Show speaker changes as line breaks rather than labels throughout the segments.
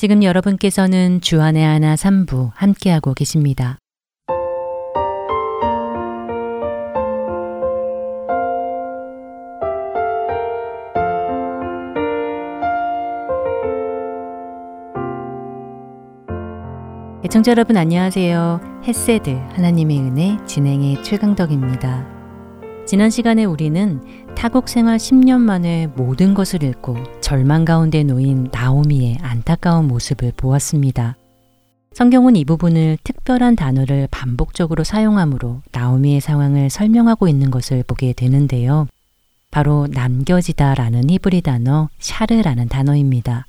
지금 여러분께서는 주안의 하나 3부 함께하고 계십니다. 애청자 여러분 안녕하세요. 햇세드 하나님의 은혜 진행의 최강덕입니다. 지난 시간에 우리는 타국 생활 10년 만에 모든 것을 잃고 절망 가운데 놓인 나오미의 안타까운 모습을 보았습니다. 성경은 이 부분을 특별한 단어를 반복적으로 사용하므로 나오미의 상황을 설명하고 있는 것을 보게 되는데요. 바로 남겨지다라는 히브리 단어 샤르라는 단어입니다.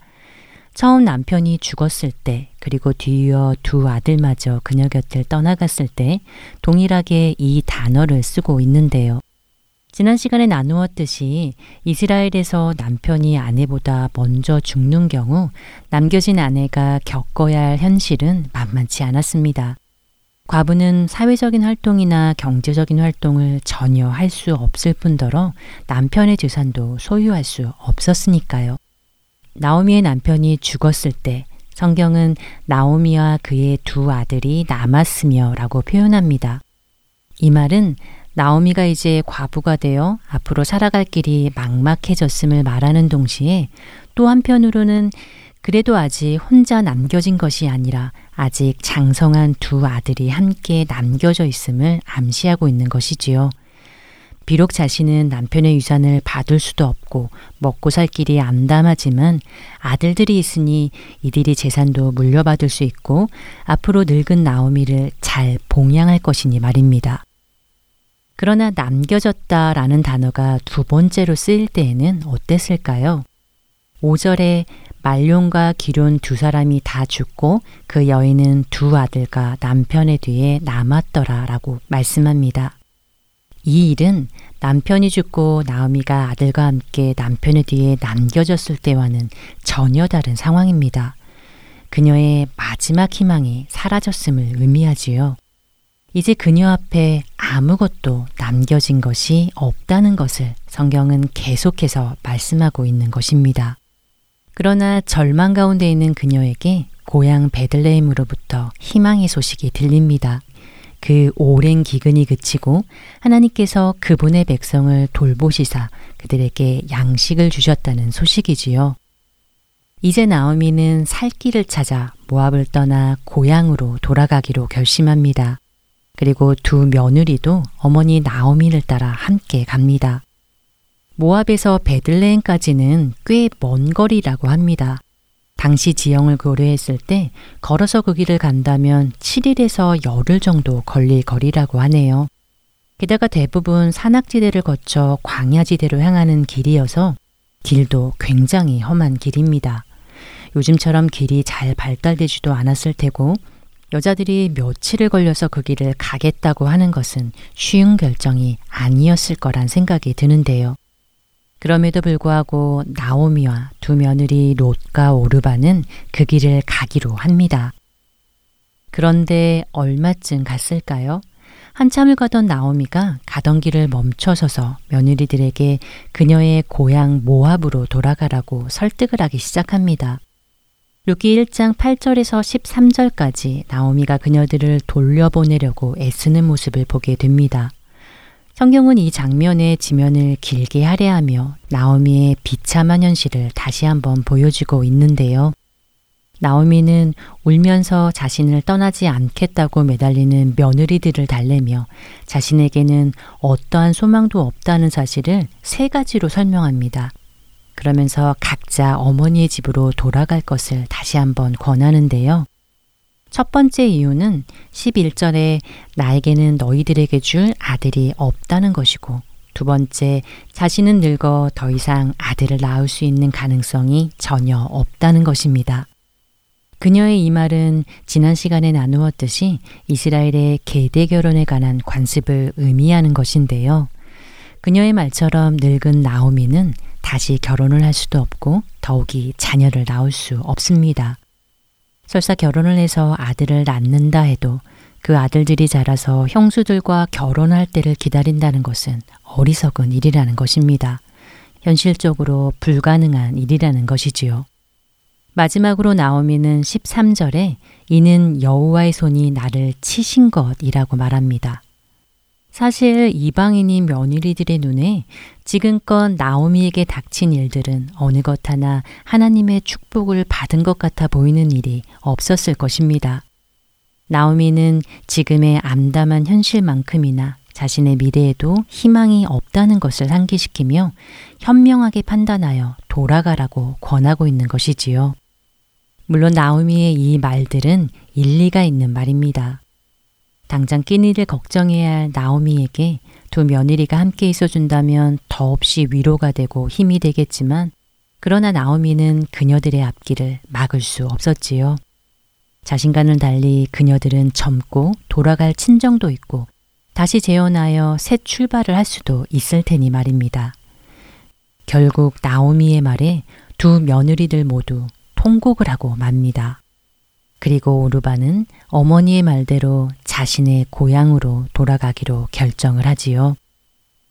처음 남편이 죽었을 때, 그리고 뒤이어 두 아들마저 그녀 곁을 떠나갔을 때 동일하게 이 단어를 쓰고 있는데요. 지난 시간에 나누었듯이 이스라엘에서 남편이 아내보다 먼저 죽는 경우 남겨진 아내가 겪어야 할 현실은 만만치 않았습니다. 과부는 사회적인 활동이나 경제적인 활동을 전혀 할 수 없을 뿐더러 남편의 재산도 소유할 수 없었으니까요. 나오미의 남편이 죽었을 때 성경은 나오미와 그의 두 아들이 남았으며 라고 표현합니다. 이 말은 나오미가 이제 과부가 되어 앞으로 살아갈 길이 막막해졌음을 말하는 동시에 또 한편으로는 그래도 아직 혼자 남겨진 것이 아니라 아직 장성한 두 아들이 함께 남겨져 있음을 암시하고 있는 것이지요. 비록 자신은 남편의 유산을 받을 수도 없고 먹고 살 길이 암담하지만 아들들이 있으니 이들이 재산도 물려받을 수 있고 앞으로 늙은 나오미를 잘 봉양할 것이니 말입니다. 그러나 남겨졌다라는 단어가 두 번째로 쓰일 때에는 어땠을까요? 5절에 말룡과 기룡 두 사람이 다 죽고 그 여인은 두 아들과 남편의 뒤에 남았더라 라고 말씀합니다. 이 일은 남편이 죽고 나오미가 아들과 함께 남편의 뒤에 남겨졌을 때와는 전혀 다른 상황입니다. 그녀의 마지막 희망이 사라졌음을 의미하지요. 이제 그녀 앞에 아무것도 남겨진 것이 없다는 것을 성경은 계속해서 말씀하고 있는 것입니다. 그러나 절망 가운데 있는 그녀에게 고향 베들레헴으로부터 희망의 소식이 들립니다. 그 오랜 기근이 그치고 하나님께서 그분의 백성을 돌보시사 그들에게 양식을 주셨다는 소식이지요. 이제 나오미는 살 길을 찾아 모압을 떠나 고향으로 돌아가기로 결심합니다. 그리고 두 며느리도 어머니 나오미를 따라 함께 갑니다. 모압에서 베들레헴까지는 꽤 먼 거리라고 합니다. 당시 지형을 고려했을 때 걸어서 그 길을 간다면 7일에서 열흘 정도 걸릴 거리라고 하네요. 게다가 대부분 산악지대를 거쳐 광야지대로 향하는 길이어서 길도 굉장히 험한 길입니다. 요즘처럼 길이 잘 발달되지도 않았을 테고 여자들이 며칠을 걸려서 그 길을 가겠다고 하는 것은 쉬운 결정이 아니었을 거란 생각이 드는데요. 그럼에도 불구하고 나오미와 두 며느리 롯과 오르바는 그 길을 가기로 합니다. 그런데 얼마쯤 갔을까요? 한참을 가던 나오미가 가던 길을 멈춰서서 며느리들에게 그녀의 고향 모압으로 돌아가라고 설득을 하기 시작합니다. 루기 1장 8절에서 13절까지 나오미가 그녀들을 돌려보내려고 애쓰는 모습을 보게 됩니다. 성경은 이 장면의 지면을 길게 할애하며 나오미의 비참한 현실을 다시 한번 보여주고 있는데요. 나오미는 울면서 자신을 떠나지 않겠다고 매달리는 며느리들을 달래며 자신에게는 어떠한 소망도 없다는 사실을 세 가지로 설명합니다. 그러면서 각자 어머니의 집으로 돌아갈 것을 다시 한번 권하는데요. 첫 번째 이유는 11절에 나에게는 너희들에게 줄 아들이 없다는 것이고 두 번째, 자신은 늙어 더 이상 아들을 낳을 수 있는 가능성이 전혀 없다는 것입니다. 그녀의 이 말은 지난 시간에 나누었듯이 이스라엘의 계대 결혼에 관한 관습을 의미하는 것인데요. 그녀의 말처럼 늙은 나오미는 다시 결혼을 할 수도 없고 더욱이 자녀를 낳을 수 없습니다. 설사 결혼을 해서 아들을 낳는다 해도 그 아들들이 자라서 형수들과 결혼할 때를 기다린다는 것은 어리석은 일이라는 것입니다. 현실적으로 불가능한 일이라는 것이지요. 마지막으로 나오미는 13절에 이는 여호와의 손이 나를 치신 것이라고 말합니다. 사실 이방인인 며느리들의 눈에 지금껏 나오미에게 닥친 일들은 어느 것 하나 하나님의 축복을 받은 것 같아 보이는 일이 없었을 것입니다. 나오미는 지금의 암담한 현실만큼이나 자신의 미래에도 희망이 없다는 것을 상기시키며 현명하게 판단하여 돌아가라고 권하고 있는 것이지요. 물론 나오미의 이 말들은 일리가 있는 말입니다. 당장 끼니를 걱정해야 할 나오미에게 두 며느리가 함께 있어준다면 더없이 위로가 되고 힘이 되겠지만 그러나 나오미는 그녀들의 앞길을 막을 수 없었지요. 자신과는 달리 그녀들은 젊고 돌아갈 친정도 있고 다시 재혼하여 새 출발을 할 수도 있을 테니 말입니다. 결국 나오미의 말에 두 며느리들 모두 통곡을 하고 맙니다. 그리고 오르바는 어머니의 말대로 자신의 고향으로 돌아가기로 결정을 하지요.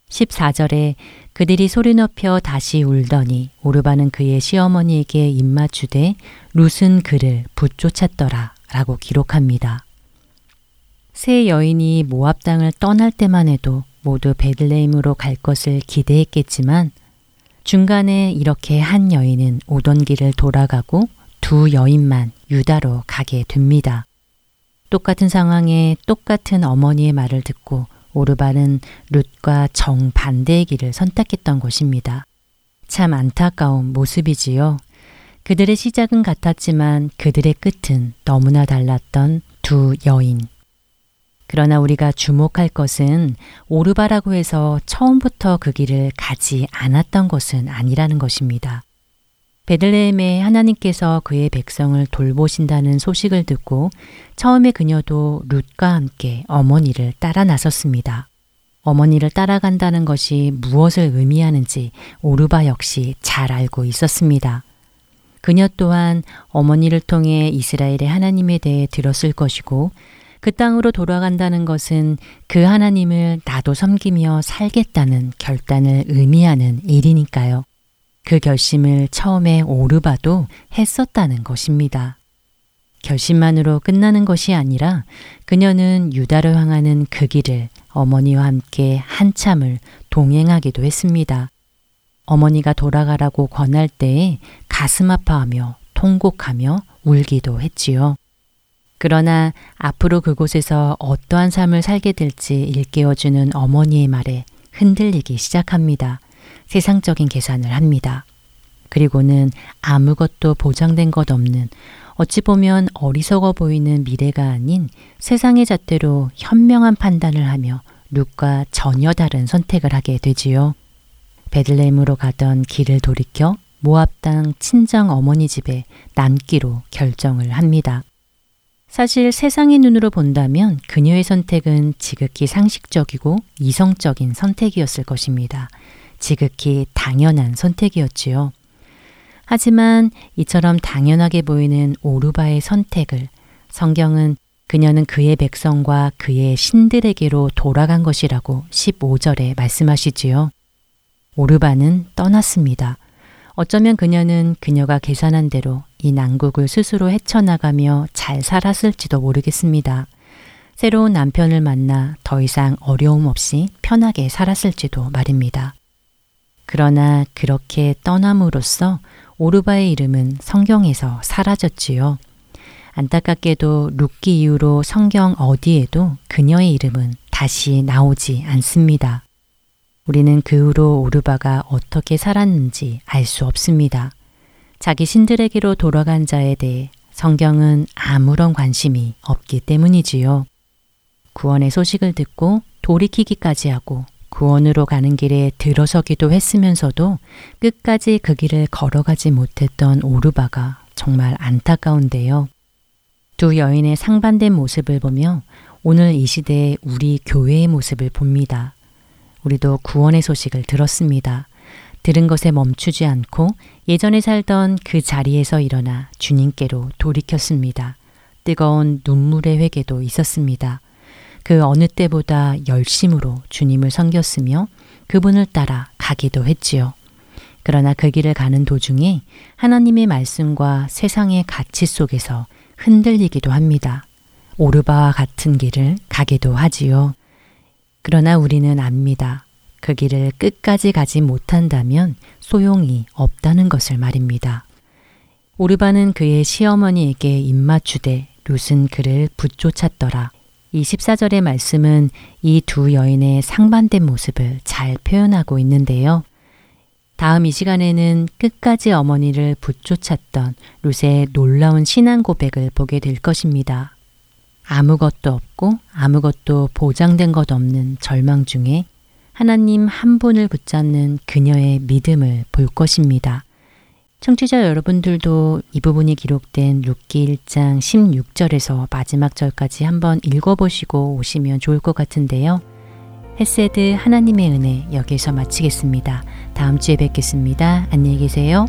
14절에 그들이 소리 높여 다시 울더니 오르바는 그의 시어머니에게 입맞추되 룻은 그를 붙쫓았더라 라고 기록합니다. 세 여인이 모압 땅을 떠날 때만 해도 모두 베들레헴으로 갈 것을 기대했겠지만 중간에 이렇게 한 여인은 오던 길을 돌아가고 두 여인만 유다로 가게 됩니다. 똑같은 상황에 똑같은 어머니의 말을 듣고 오르발은 룻과 정반대의 길을 선택했던 것입니다. 참 안타까운 모습이지요. 그들의 시작은 같았지만 그들의 끝은 너무나 달랐던 두 여인. 그러나 우리가 주목할 것은 오르바라고 해서 처음부터 그 길을 가지 않았던 것은 아니라는 것입니다. 베들레헴에 하나님께서 그의 백성을 돌보신다는 소식을 듣고 처음에 그녀도 룻과 함께 어머니를 따라 나섰습니다. 어머니를 따라간다는 것이 무엇을 의미하는지 오르바 역시 잘 알고 있었습니다. 그녀 또한 어머니를 통해 이스라엘의 하나님에 대해 들었을 것이고 그 땅으로 돌아간다는 것은 그 하나님을 나도 섬기며 살겠다는 결단을 의미하는 일이니까요. 그 결심을 처음에 오르바도 했었다는 것입니다. 결심만으로 끝나는 것이 아니라 그녀는 유다를 향하는 그 길을 어머니와 함께 한참을 동행하기도 했습니다. 어머니가 돌아가라고 권할 때에 가슴 아파하며 통곡하며 울기도 했지요. 그러나 앞으로 그곳에서 어떠한 삶을 살게 될지 일깨워주는 어머니의 말에 흔들리기 시작합니다. 세상적인 계산을 합니다. 그리고는 아무것도 보장된 것 없는 어찌 보면 어리석어 보이는 미래가 아닌 세상의 잣대로 현명한 판단을 하며 룩과 전혀 다른 선택을 하게 되지요. 베들레헴으로 가던 길을 돌이켜 모압 땅 친정 어머니 집에 남기로 결정을 합니다. 사실 세상의 눈으로 본다면 그녀의 선택은 지극히 상식적이고 이성적인 선택이었을 것입니다. 지극히 당연한 선택이었지요. 하지만 이처럼 당연하게 보이는 오르바의 선택을 성경은 그녀는 그의 백성과 그의 신들에게로 돌아간 것이라고 15절에 말씀하시지요. 오르바는 떠났습니다. 어쩌면 그녀는 그녀가 계산한 대로 이 난국을 스스로 헤쳐나가며 잘 살았을지도 모르겠습니다. 새로운 남편을 만나 더 이상 어려움 없이 편하게 살았을지도 말입니다. 그러나 그렇게 떠남으로써 오르바의 이름은 성경에서 사라졌지요. 안타깝게도 룻기 이후로 성경 어디에도 그녀의 이름은 다시 나오지 않습니다. 우리는 그 후로 오르바가 어떻게 살았는지 알 수 없습니다. 자기 신들에게로 돌아간 자에 대해 성경은 아무런 관심이 없기 때문이지요. 구원의 소식을 듣고 돌이키기까지 하고 구원으로 가는 길에 들어서기도 했으면서도 끝까지 그 길을 걸어가지 못했던 오르바가 정말 안타까운데요. 두 여인의 상반된 모습을 보며 오늘 이 시대의 우리 교회의 모습을 봅니다. 우리도 구원의 소식을 들었습니다. 들은 것에 멈추지 않고 예전에 살던 그 자리에서 일어나 주님께로 돌이켰습니다. 뜨거운 눈물의 회개도 있었습니다. 그 어느 때보다 열심으로 주님을 섬겼으며 그분을 따라 가기도 했지요.
그러나 그 길을 가는 도중에 하나님의 말씀과 세상의 가치 속에서 흔들리기도 합니다. 오르바와 같은 길을 가기도 하지요. 그러나 우리는 압니다. 그 길을 끝까지 가지 못한다면 소용이 없다는 것을 말입니다. 오르바는 그의 시어머니에게 입맞추되 룻은 그를 붙쫓았더라. 이 14절의 말씀은 이 두 여인의 상반된 모습을 잘 표현하고 있는데요. 다음 이 시간에는 끝까지 어머니를 붙쫓았던 룻의 놀라운 신앙 고백을 보게 될 것입니다. 아무것도 없고 아무것도 보장된 것 없는 절망 중에 하나님 한 분을 붙잡는 그녀의 믿음을 볼 것입니다. 청취자 여러분들도 이 부분이 기록된 룻기 1장 16절에서 마지막 절까지 한번 읽어보시고 오시면 좋을 것 같은데요. 헤세드 하나님의 은혜 여기서 마치겠습니다. 다음 주에 뵙겠습니다. 안녕히 계세요.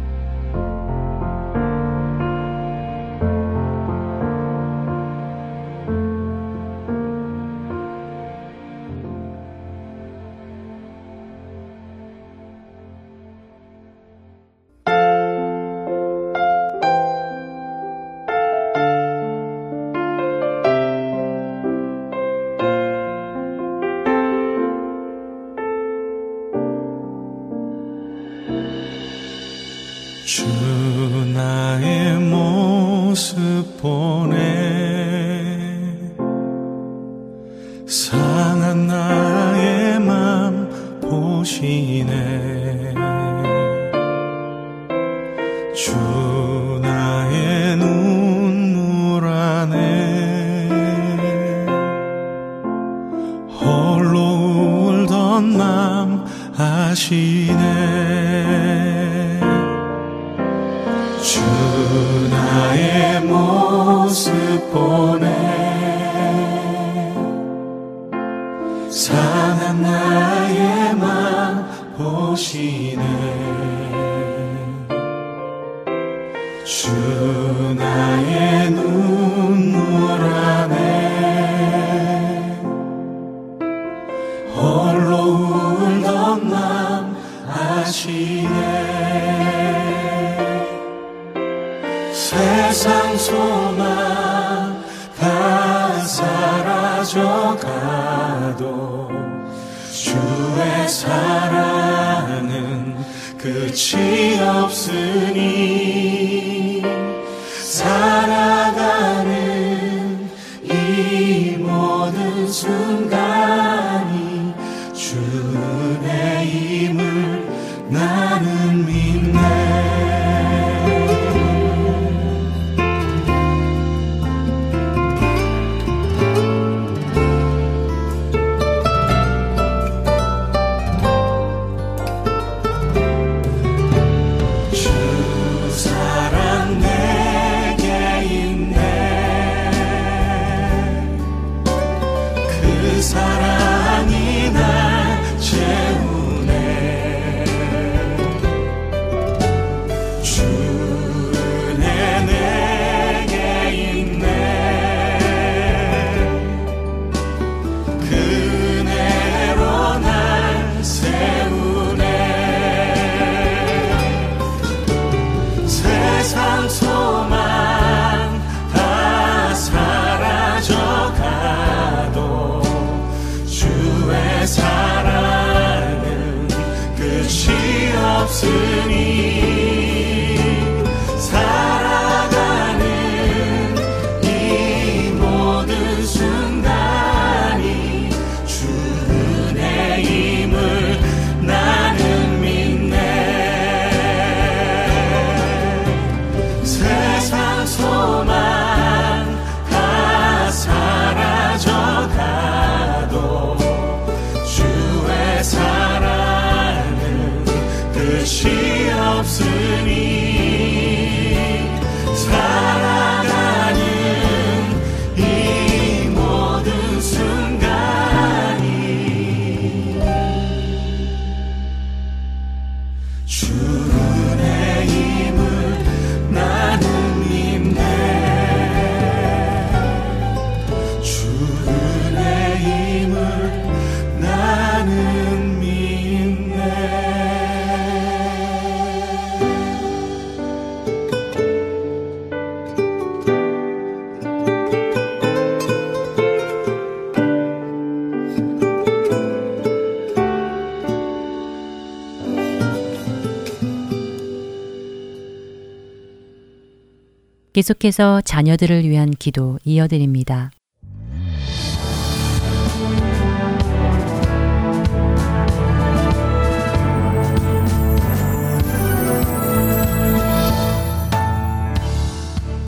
계속해서 자녀들을 위한 기도 이어드립니다.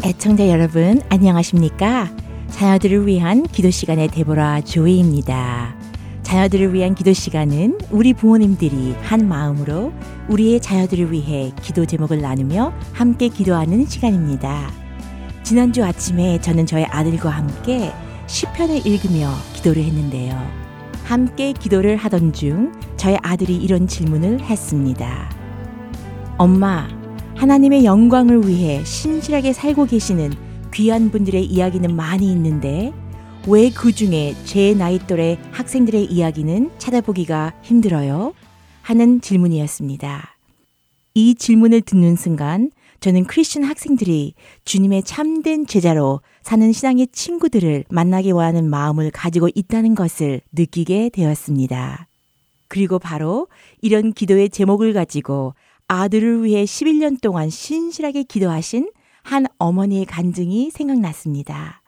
애청자 여러분, 안녕하십니까? 자녀들을 위한 기도 시간의 데보라 조이입니다. 자녀들을 위한 기도 시간은 우리 부모님들이 한 마음으로 우리의 자녀들을 위해 기도 제목을 나누며 함께 기도하는 시간입니다. 지난주 아침에 저는 저의 아들과 함께 시편을 읽으며 기도를 했는데요. 함께 기도를 하던 중 저의 아들이 이런 질문을 했습니다. 엄마, 하나님의 영광을 위해 신실하게 살고 계시는 귀한 분들의 이야기는 많이 있는데 왜 그 중에 제 나이 또래 학생들의 이야기는 찾아보기가 힘들어요? 하는 질문이었습니다. 이 질문을 듣는 순간 저는 크리스천 학생들이 주님의 참된 제자로 사는 신앙의 친구들을 만나기 원하는 마음을 가지고 있다는 것을 느끼게 되었습니다. 그리고 바로 이런 기도의 제목을 가지고 아들을 위해 11년 동안 신실하게 기도하신 한 어머니의 간증이 생각났습니다.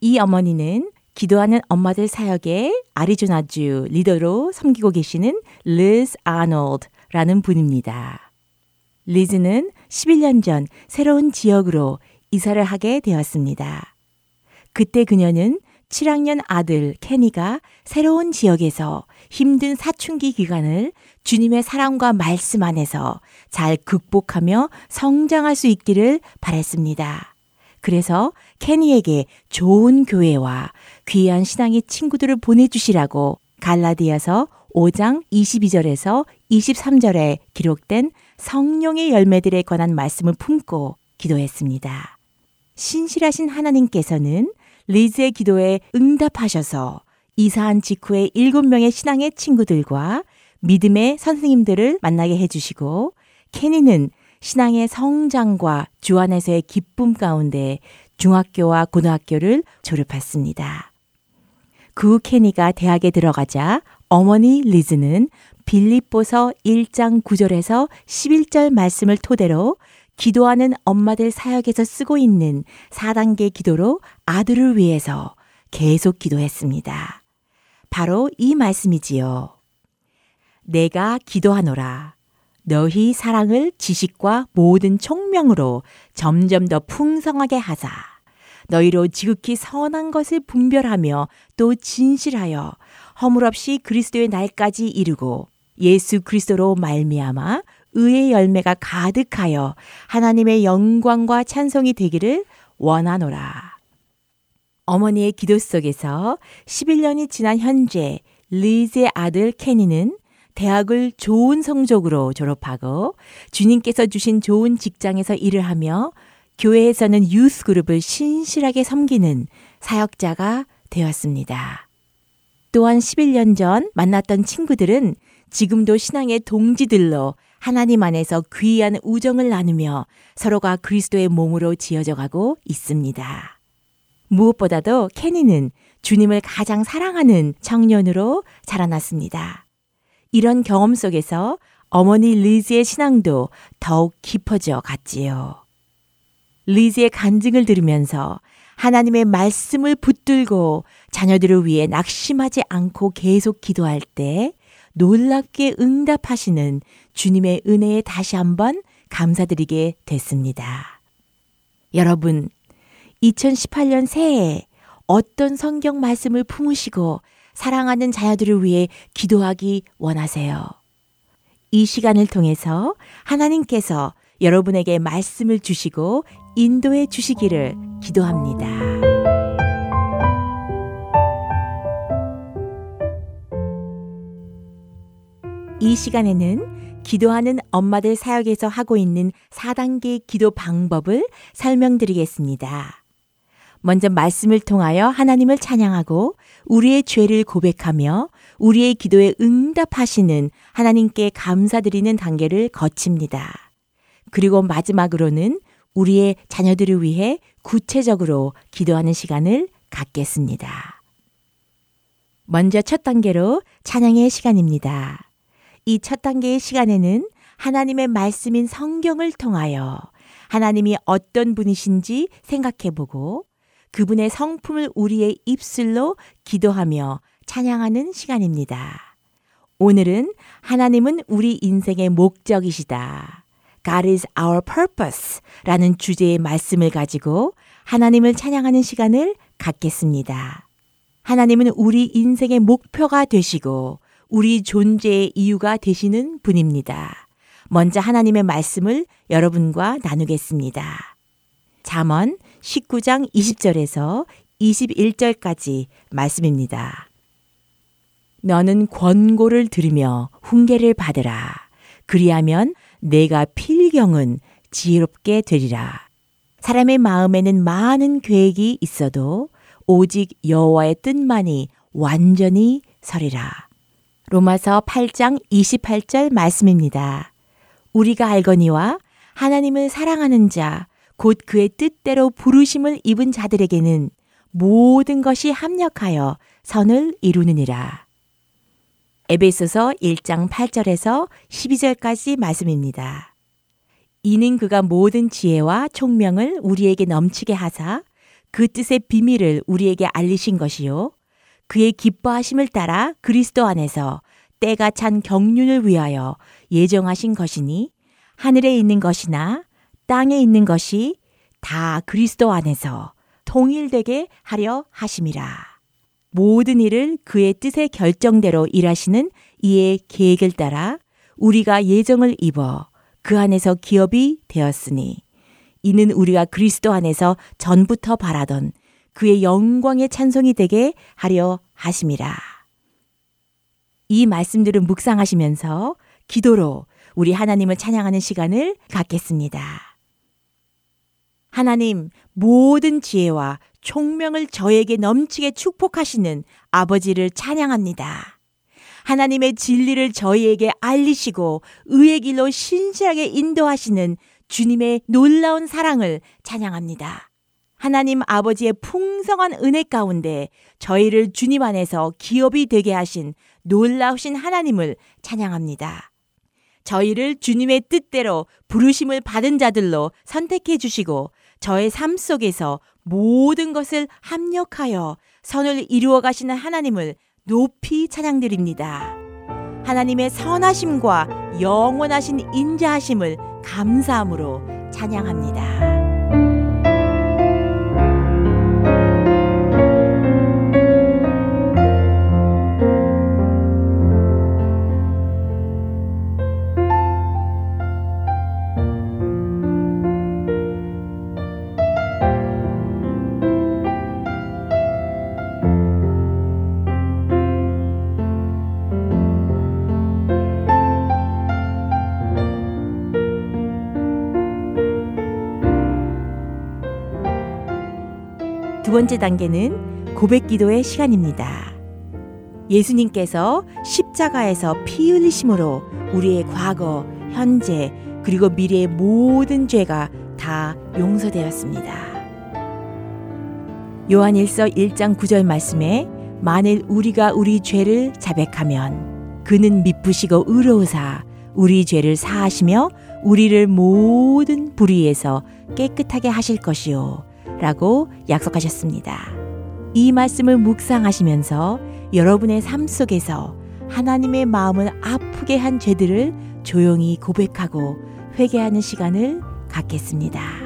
이 어머니는 기도하는 엄마들 사역의 아리조나주 리더로 섬기고 계시는 리즈 아놀드라는 분입니다. 리즈는 11년 전 새로운 지역으로 이사를 하게 되었습니다. 그때 그녀는 7학년 아들 케니가 새로운 지역에서 힘든 사춘기 기간을 주님의 사랑과 말씀 안에서 잘 극복하며 성장할 수 있기를 바랬습니다. 그래서 케니에게 좋은 교회와 귀한 신앙의 친구들을 보내주시라고 갈라디아서 5장 22절에서 23절에 기록된 성령의 열매들에 관한 말씀을 품고 기도했습니다. 신실하신 하나님께서는 리즈의 기도에 응답하셔서 이사한 직후에 일곱 명의 신앙의 친구들과 믿음의 선생님들을 만나게 해주시고 케니는 신앙의 성장과 주 안에서의 기쁨 가운데 중학교와 고등학교를 졸업했습니다. 그 케니가 대학에 들어가자 어머니 리즈는 빌립보서 1장 9절에서 11절 말씀을 토대로 기도하는 엄마들 사역에서 쓰고 있는 4단계 기도로 아들을 위해서 계속 기도했습니다. 바로 이 말씀이지요. 내가 기도하노라. 너희 사랑을 지식과 모든 총명으로 점점 더 풍성하게 하사. 너희로 지극히 선한 것을 분별하며 또 진실하여 허물없이 그리스도의 날까지 이르고 예수 그리스도로 말미암아 의의 열매가 가득하여 하나님의 영광과 찬송이 되기를 원하노라. 어머니의 기도 속에서 11년이 지난 현재 리즈의 아들 케니는 대학을 좋은 성적으로 졸업하고 주님께서 주신 좋은 직장에서 일을 하며 교회에서는 유스 그룹을 신실하게 섬기는 사역자가 되었습니다. 또한 11년 전 만났던 친구들은 지금도 신앙의 동지들로 하나님 안에서 귀한 우정을 나누며 서로가 그리스도의 몸으로 지어져 가고 있습니다. 무엇보다도 케니는 주님을 가장 사랑하는 청년으로 자라났습니다. 이런 경험 속에서 어머니 리즈의 신앙도 더욱 깊어져 갔지요. 리즈의 간증을 들으면서 하나님의 말씀을 붙들고 자녀들을 위해 낙심하지 않고 계속 기도할 때 놀랍게 응답하시는 주님의 은혜에 다시 한번 감사드리게 됐습니다. 여러분, 2018년 새해 어떤 성경 말씀을 품으시고 사랑하는 자녀들을 위해 기도하기 원하세요. 이 시간을 통해서 하나님께서 여러분에게 말씀을 주시고 인도해 주시기를 기도합니다. 이 시간에는 기도하는 엄마들 사역에서 하고 있는 4단계 기도 방법을 설명드리겠습니다. 먼저 말씀을 통하여 하나님을 찬양하고 우리의 죄를 고백하며 우리의 기도에 응답하시는 하나님께 감사드리는 단계를 거칩니다. 그리고 마지막으로는 우리의 자녀들을 위해 구체적으로 기도하는 시간을 갖겠습니다. 먼저 첫 단계로 찬양의 시간입니다. 이 첫 단계의 시간에는 하나님의 말씀인 성경을 통하여 하나님이 어떤 분이신지 생각해 보고 그분의 성품을 우리의 입술로 기도하며 찬양하는 시간입니다. 오늘은 하나님은 우리 인생의 목적이시다. God is our purpose 라는 주제의 말씀을 가지고 하나님을 찬양하는 시간을 갖겠습니다. 하나님은 우리 인생의 목표가 되시고 우리 존재의 이유가 되시는 분입니다. 먼저 하나님의 말씀을 여러분과 나누겠습니다. 잠언 19장 20절에서 21절까지 말씀입니다. 너는 권고를 들으며 훈계를 받으라. 그리하면 내가 필경은 지혜롭게 되리라. 사람의 마음에는 많은 계획이 있어도 오직 여호와의 뜻만이 완전히 서리라. 로마서 8장 28절 말씀입니다. 우리가 알거니와 하나님을 사랑하는 자, 곧 그의 뜻대로 부르심을 입은 자들에게는 모든 것이 합력하여 선을 이루느니라. 에베소서 1장 8절에서 12절까지 말씀입니다. 이는 그가 모든 지혜와 총명을 우리에게 넘치게 하사 그 뜻의 비밀을 우리에게 알리신 것이요. 그의 기뻐하심을 따라 그리스도 안에서 때가 찬 경륜을 위하여 예정하신 것이니 하늘에 있는 것이나 땅에 있는 것이 다 그리스도 안에서 통일되게 하려 하심이라. 모든 일을 그의 뜻의 결정대로 일하시는 이의 계획을 따라 우리가 예정을 입어 그 안에서 기업이 되었으니 이는 우리가 그리스도 안에서 전부터 바라던 그의 영광의 찬송이 되게 하려 하심이라. 이 말씀들을 묵상하시면서 기도로 우리 하나님을 찬양하는 시간을 갖겠습니다. 하나님, 모든 지혜와 총명을 저에게 넘치게 축복하시는 아버지를 찬양합니다. 하나님의 진리를 저희에게 알리시고 의의 길로 신실하게 인도하시는 주님의 놀라운 사랑을 찬양합니다. 하나님 아버지의 풍성한 은혜 가운데 저희를 주님 안에서 기업이 되게 하신 놀라우신 하나님을 찬양합니다. 저희를 주님의 뜻대로 부르심을 받은 자들로 선택해 주시고 저의 삶 속에서 모든 것을 합력하여 선을 이루어 가시는 하나님을 높이 찬양드립니다. 하나님의 선하심과 영원하신 인자하심을 감사함으로 찬양합니다. 번째 단계는 고백 기도의 시간입니다. 예수님께서 십자가에서 피 흘리심으로 우리의 과거, 현재, 그리고 미래의 모든 죄가 다 용서되었습니다. 요한일서 1장 9절 말씀에 만일 우리가 우리 죄를 자백하면 그는 미쁘시고 의로우사 우리 죄를 사하시며 우리를 모든 불의에서 깨끗하게 하실 것이요 라고 약속하셨습니다. 이 말씀을 묵상하시면서 여러분의 삶 속에서 하나님의 마음을 아프게 한 죄들을 조용히 고백하고 회개하는 시간을 갖겠습니다.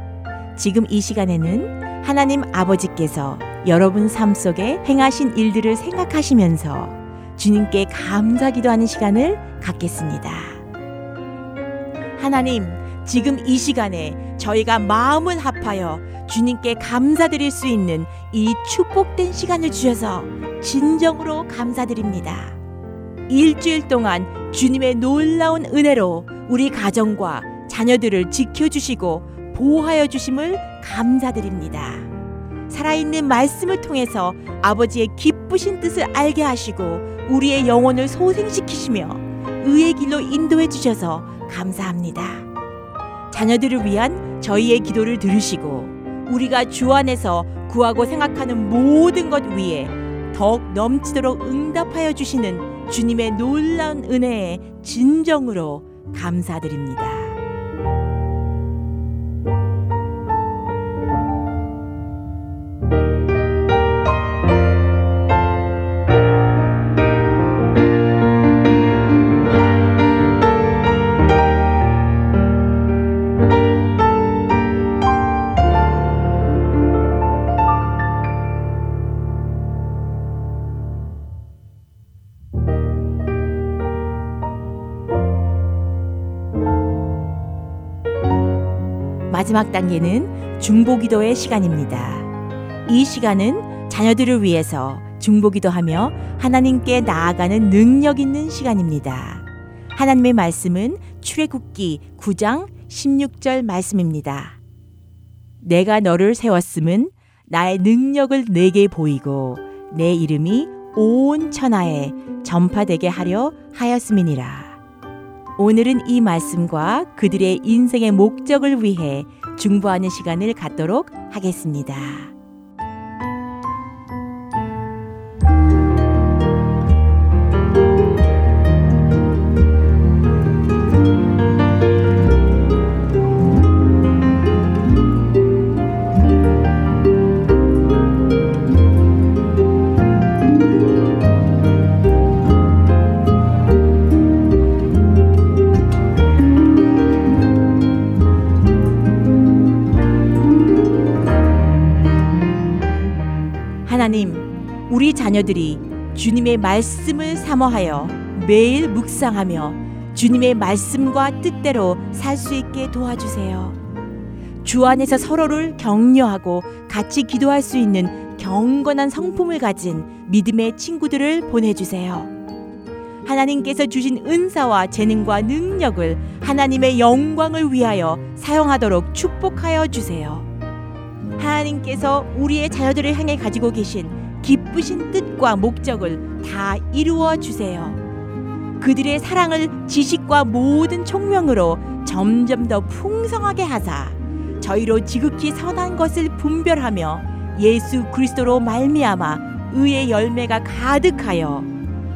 지금 이 시간에는 하나님 아버지께서 여러분 삶 속에 행하신 일들을 생각하시면서 주님께 감사 기도하는 시간을 갖겠습니다. 하나님, 지금 이 시간에 저희가 마음을 합하여 주님께 감사드릴 수 있는 이 축복된 시간을 주셔서 진정으로 감사드립니다. 일주일 동안 주님의 놀라운 은혜로 우리 가정과 자녀들을 지켜주시고 보호하여 주심을 감사드립니다. 살아있는 말씀을 통해서 아버지의 기쁘신 뜻을 알게 하시고 우리의 영혼을 소생시키시며 의의 길로 인도해 주셔서 감사합니다. 자녀들을 위한 저희의 기도를 들으시고 우리가 주 안에서 구하고 생각하는 모든 것 위에 더욱 넘치도록 응답하여 주시는 주님의 놀라운 은혜에 진정으로 감사드립니다. 마지막 단계는 중보기도의 시간입니다. 이 시간은 자녀들을 위해서 중보기도하며 하나님께 나아가는 능력 있는 시간입니다. 하나님의 말씀은 출애굽기 9장 16절 말씀입니다. 내가 너를 세웠음은 나의 능력을 내게 보이고 내 이름이 온 천하에 전파되게 하려 하였음이니라. 오늘은 이 말씀과 그들의 인생의 목적을 위해 중보하는 시간을 갖도록 하겠습니다. 자녀들이 주님의 말씀을 사모하여 매일 묵상하며 주님의 말씀과 뜻대로 살 수 있게 도와주세요. 주 안에서 서로를 격려하고 같이 기도할 수 있는 경건한 성품을 가진 믿음의 친구들을 보내주세요. 하나님께서 주신 은사와 재능과 능력을 하나님의 영광을 위하여 사용하도록 축복하여 주세요. 하나님께서 우리의 자녀들을 향해 가지고 계신 기쁘신 뜻과 목적을 다 이루어 주세요. 그들의 사랑을 지식과 모든 총명으로 점점 더 풍성하게 하사 저희로 지극히 선한 것을 분별하며 예수 그리스도로 말미암아 의의 열매가 가득하여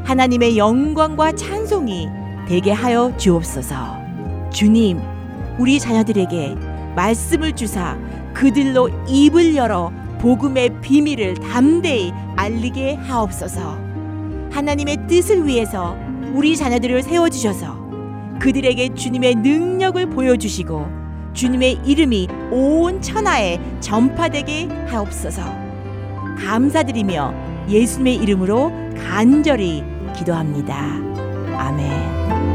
하나님의 영광과 찬송이 되게 하여 주옵소서. 주님, 우리 자녀들에게 말씀을 주사 그들로 입을 열어 복음의 비밀을 담대히 알리게 하옵소서. 하나님의 뜻을 위해서 우리 자녀들을 세워주셔서 그들에게 주님의 능력을 보여주시고 주님의 이름이 온 천하에 전파되게 하옵소서. 감사드리며 예수님의 이름으로 간절히 기도합니다. 아멘.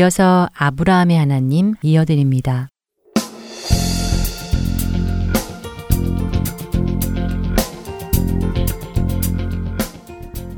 이어서 아브라함의 하나님 이어드립니다.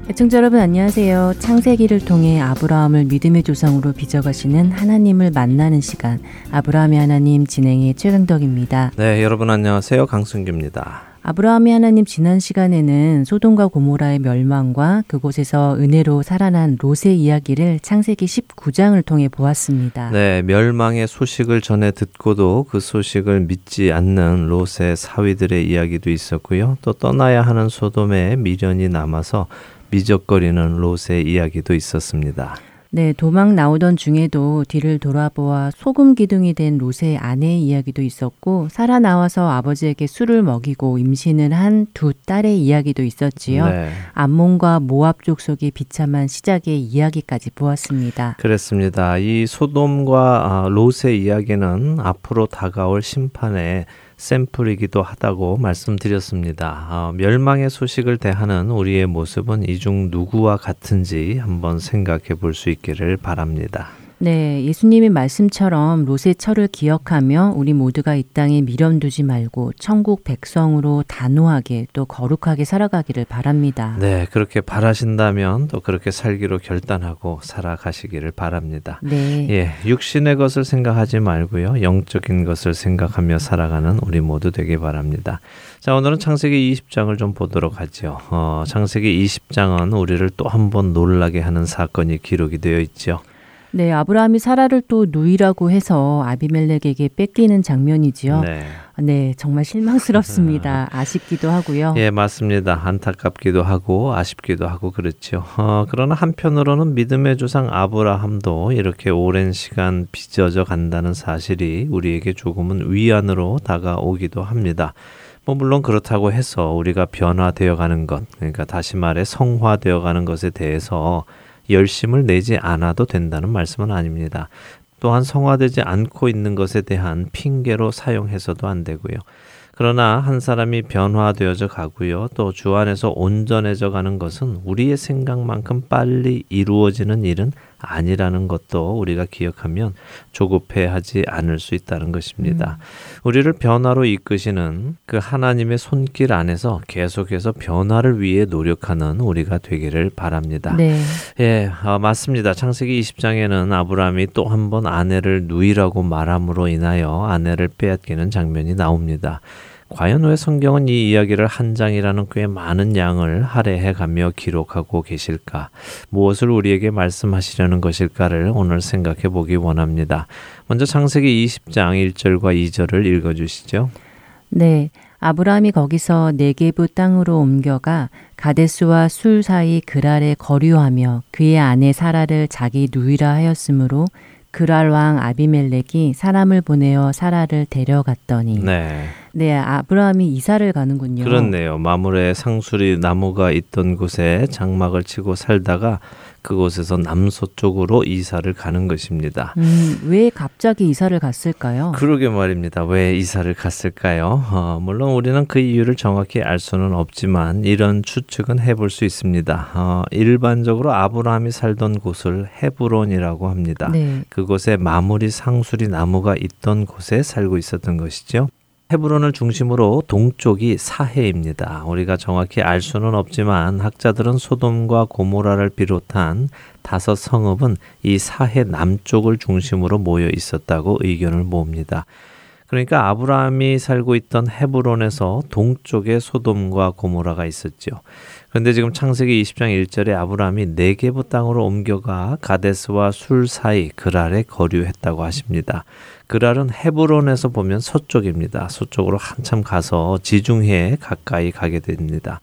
애청자 여러분 안녕하세요. 창세기를 통해 아브라함을 믿음의 조상으로 빚어가시는 하나님을 만나는 시간 아브라함의 하나님 진행의 최강덕입니다.
네, 여러분 안녕하세요. 강승규입니다.
아브라함이 하나님 지난 시간에는 소돔과 고모라의 멸망과 그곳에서 은혜로 살아난 롯의 이야기를 창세기 19장을 통해 보았습니다.
네, 멸망의 소식을 전해 듣고도 그 소식을 믿지 않는 롯의 사위들의 이야기도 있었고요. 또 떠나야 하는 소돔에 미련이 남아서 미적거리는 롯의 이야기도 있었습니다.
네, 도망 나오던 중에도 뒤를 돌아보아 소금 기둥이 된 롯의 아내의 이야기도 있었고 살아 나와서 아버지에게 술을 먹이고 임신을 한 두 딸의 이야기도 있었지요. 네. 암몬과 모압 족속의 비참한 시작의 이야기까지 보았습니다.
그렇습니다. 이 소돔과 아, 롯의 이야기는 앞으로 다가올 심판에 샘플이기도 하다고 말씀드렸습니다. 어, 멸망의 소식을 대하는 우리의 모습은 이중 누구와 같은지 한번 생각해 볼 수 있기를 바랍니다.
네, 예수님의 말씀처럼 롯의 철을 기억하며 우리 모두가 이 땅에 미련 두지 말고 천국 백성으로 단호하게 또 거룩하게 살아가기를 바랍니다.
네, 그렇게 바라신다면 또 그렇게 살기로 결단하고 살아가시기를 바랍니다.
네.
예, 육신의 것을 생각하지 말고요. 영적인 것을 생각하며 살아가는 우리 모두 되길 바랍니다. 자, 오늘은 창세기 20장을 좀 보도록 하죠. 어, 창세기 20장은 우리를 또 한 번 놀라게 하는 사건이 기록이 되어 있죠.
네, 아브라함이 사라를 또 누이라고 해서 아비멜렉에게 뺏기는 장면이지요. 네. 네, 정말 실망스럽습니다. 아쉽기도 하고요.
예, 맞습니다. 안타깝기도 하고 아쉽기도 하고 그렇죠. 어, 그러나 한편으로는 믿음의 조상 아브라함도 이렇게 오랜 시간 빚어져 간다는 사실이 우리에게 조금은 위안으로 다가오기도 합니다. 뭐 물론 그렇다고 해서 우리가 변화되어 가는 것, 그러니까 다시 말해 성화되어 가는 것에 대해서 열심을 내지 않아도 된다는 말씀은 아닙니다. 또한 성화되지 않고 있는 것에 대한 핑계로 사용해서도 안 되고요. 그러나 한 사람이 변화되어져 가고요. 또 주 안에서 온전해져 가는 것은 우리의 생각만큼 빨리 이루어지는 일은 아니라는 것도 우리가 기억하면 조급해하지 않을 수 있다는 것입니다. 음. 우리를 변화로 이끄시는 그 하나님의 손길 안에서 계속해서 변화를 위해 노력하는 우리가 되기를 바랍니다.
네.
예, 어, 맞습니다. 창세기 20장에는 아브라함이 또 한 번 아내를 누이라고 말함으로 인하여 아내를 빼앗기는 장면이 나옵니다. 과연 왜 성경은 이 이야기를 한 장이라는 꽤 많은 양을 할애해 가며 기록하고 계실까? 무엇을 우리에게 말씀하시려는 것일까를 오늘 생각해 보기 원합니다. 먼저 창세기 20장 1절과 2절을 읽어 주시죠.
네. 아브라함이 거기서 네게부 땅으로 옮겨가 가데스와 술 사이 그랄에 거류하며 그의 아내 사라를 자기 누이라 하였으므로 그랄 왕 아비멜렉이 사람을 보내어 사라를 데려갔더니
네.
네, 아브라함이 이사를 가는군요.
그렇네요. 마물에 상수리 나무가 있던 곳에 장막을 치고 살다가 그곳에서 남서쪽으로 이사를 가는 것입니다.
음, 왜 갑자기 이사를 갔을까요?
그러게 말입니다. 왜 이사를 갔을까요? 어, 물론 우리는 그 이유를 정확히 알 수는 없지만 이런 추측은 해볼 수 있습니다. 어, 일반적으로 아브라함이 살던 곳을 헤브론이라고 합니다.
네.
그곳에 마무리 상수리 나무가 있던 곳에 살고 있었던 것이죠. 헤브론을 중심으로 동쪽이 사해입니다. 우리가 정확히 알 수는 없지만 학자들은 소돔과 고모라를 비롯한 다섯 성읍은 이 사해 남쪽을 중심으로 모여 있었다고 의견을 모읍니다. 그러니까 아브라함이 살고 있던 헤브론에서 동쪽에 소돔과 고모라가 있었죠. 그런데 지금 창세기 20장 1절에 아브라함이 네게부 땅으로 옮겨가 가데스와 술 사이 그랄에 거류했다고 하십니다. 그랄은 헤브론에서 보면 서쪽입니다. 서쪽으로 한참 가서 지중해에 가까이 가게 됩니다.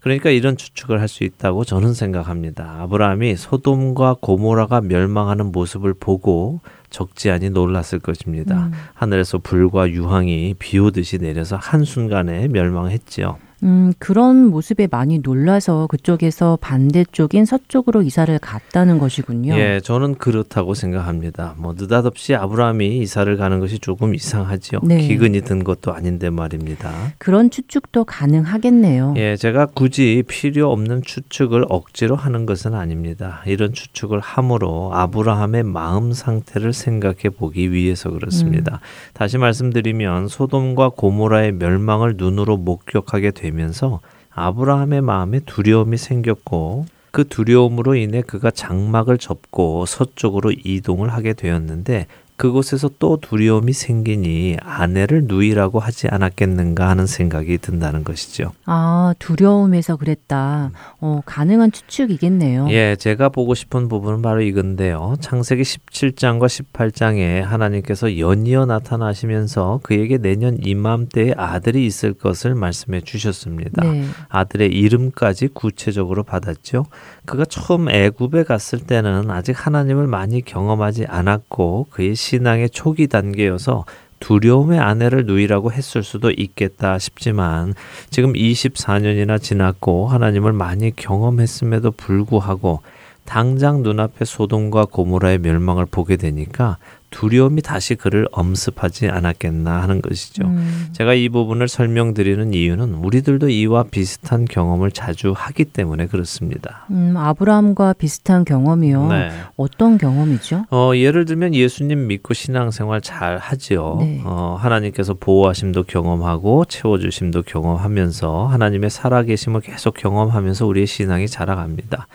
그러니까 이런 추측을 할 수 있다고 저는 생각합니다. 아브라함이 소돔과 고모라가 멸망하는 모습을 보고 적지 않이 놀랐을 것입니다. 음. 하늘에서 불과 유황이 비 오듯이 내려서 한순간에 멸망했지요.
음, 그런 모습에 많이 놀라서 그쪽에서 반대쪽인 서쪽으로 이사를 갔다는 것이군요.
예, 저는 그렇다고 생각합니다. 뭐 느닷없이 아브라함이 이사를 가는 것이 조금 이상하지요. 네. 기근이 든 것도 아닌데 말입니다.
그런 추측도 가능하겠네요.
예, 제가 굳이 필요 없는 추측을 억지로 하는 것은 아닙니다. 이런 추측을 함으로 아브라함의 마음 상태를 생각해 보기 위해서 그렇습니다. 음. 다시 말씀드리면 소돔과 고모라의 멸망을 눈으로 목격하게 되 되면서 아브라함의 마음에 두려움이 생겼고 그 두려움으로 인해 그가 장막을 접고 서쪽으로 이동을 하게 되었는데 그곳에서 또 두려움이 생기니 아내를 누이라고 하지 않았겠는가 하는 생각이 든다는 것이죠.
아, 두려움에서 그랬다. 어, 가능한 추측이겠네요.
예, 제가 보고 싶은 부분은 바로 이건데요. 창세기 17장과 18장에 하나님께서 연이어 나타나시면서 그에게 내년 이맘때에 아들이 있을 것을 말씀해 주셨습니다. 네. 아들의 이름까지 구체적으로 받았죠. 그가 처음 애굽에 갔을 때는 아직 하나님을 많이 경험하지 않았고 그의 신앙의 초기 단계여서 두려움의 아내를 누이라고 했을 수도 있겠다 싶지만 지금 24년이나 지났고 하나님을 많이 경험했음에도 불구하고 당장 눈앞에 소돔과 고모라의 멸망을 보게 되니까 두려움이 다시 그를 엄습하지 않았겠나 하는 것이죠. 음. 제가 이 부분을 설명드리는 이유는 우리들도 이와 비슷한 경험을 자주 하기 때문에 그렇습니다.
음, 아브라함과 비슷한 경험이요. 네. 어떤 경험이죠?
어, 예를 들면 예수님 믿고 신앙생활 잘 하지요. 네. 어, 하나님께서 보호하심도 경험하고 채워주심도 경험하면서 하나님의 살아계심을 계속 경험하면서 우리의 신앙이 자라갑니다.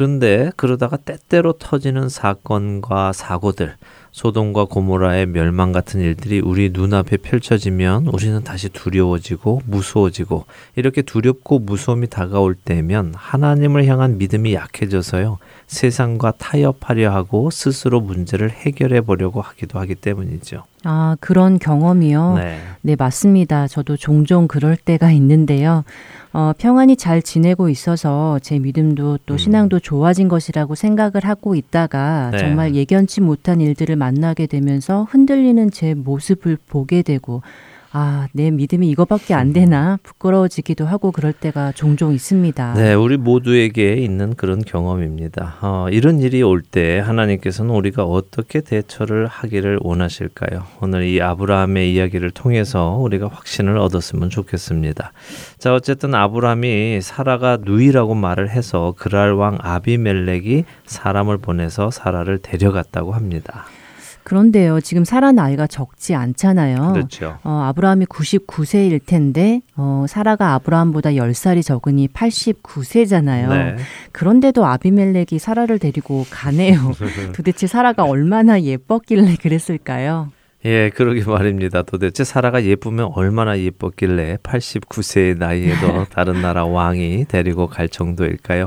그런데 그러다가 때때로 터지는 사건과 사고들, 소돔과 고모라의 멸망 같은 일들이 우리 눈앞에 펼쳐지면 우리는 다시 두려워지고 무서워지고 이렇게 두렵고 무서움이 다가올 때면 하나님을 향한 믿음이 약해져서요. 세상과 타협하려 하고 스스로 문제를 해결해 보려고 하기도 하기 때문이죠.
아, 그런 경험이요? 네. 네, 맞습니다. 저도 종종 그럴 때가 있는데요. 어, 평안히 잘 지내고 있어서 제 믿음도 또 음. 신앙도 좋아진 것이라고 생각을 하고 있다가 네. 정말 예견치 못한 일들을 만나게 되면서 흔들리는 제 모습을 보게 되고 아, 내 믿음이 이거밖에 안 되나 부끄러워지기도 하고 그럴 때가 종종 있습니다.
네, 우리 모두에게 있는 그런 경험입니다. 어, 이런 일이 올 때 하나님께서는 우리가 어떻게 대처를 하기를 원하실까요? 오늘 이 아브라함의 이야기를 통해서 우리가 확신을 얻었으면 좋겠습니다. 자, 어쨌든 아브라함이 사라가 누이라고 말을 해서 그랄 왕 아비멜렉이 사람을 보내서 사라를 데려갔다고 합니다.
그런데요, 지금 사라 나이가 적지 않잖아요.
그렇죠.
어, 아브라함이 99세일 텐데, 어, 사라가 아브라함보다 10살이 적으니 89세잖아요. 네. 그런데도 아비멜렉이 사라를 데리고 가네요. 도대체 사라가 얼마나 예뻤길래 그랬을까요?
예, 그러게 말입니다. 도대체 사라가 예쁘면 얼마나 예뻤길래 89세의 나이에도 다른 나라 왕이 데리고 갈 정도일까요?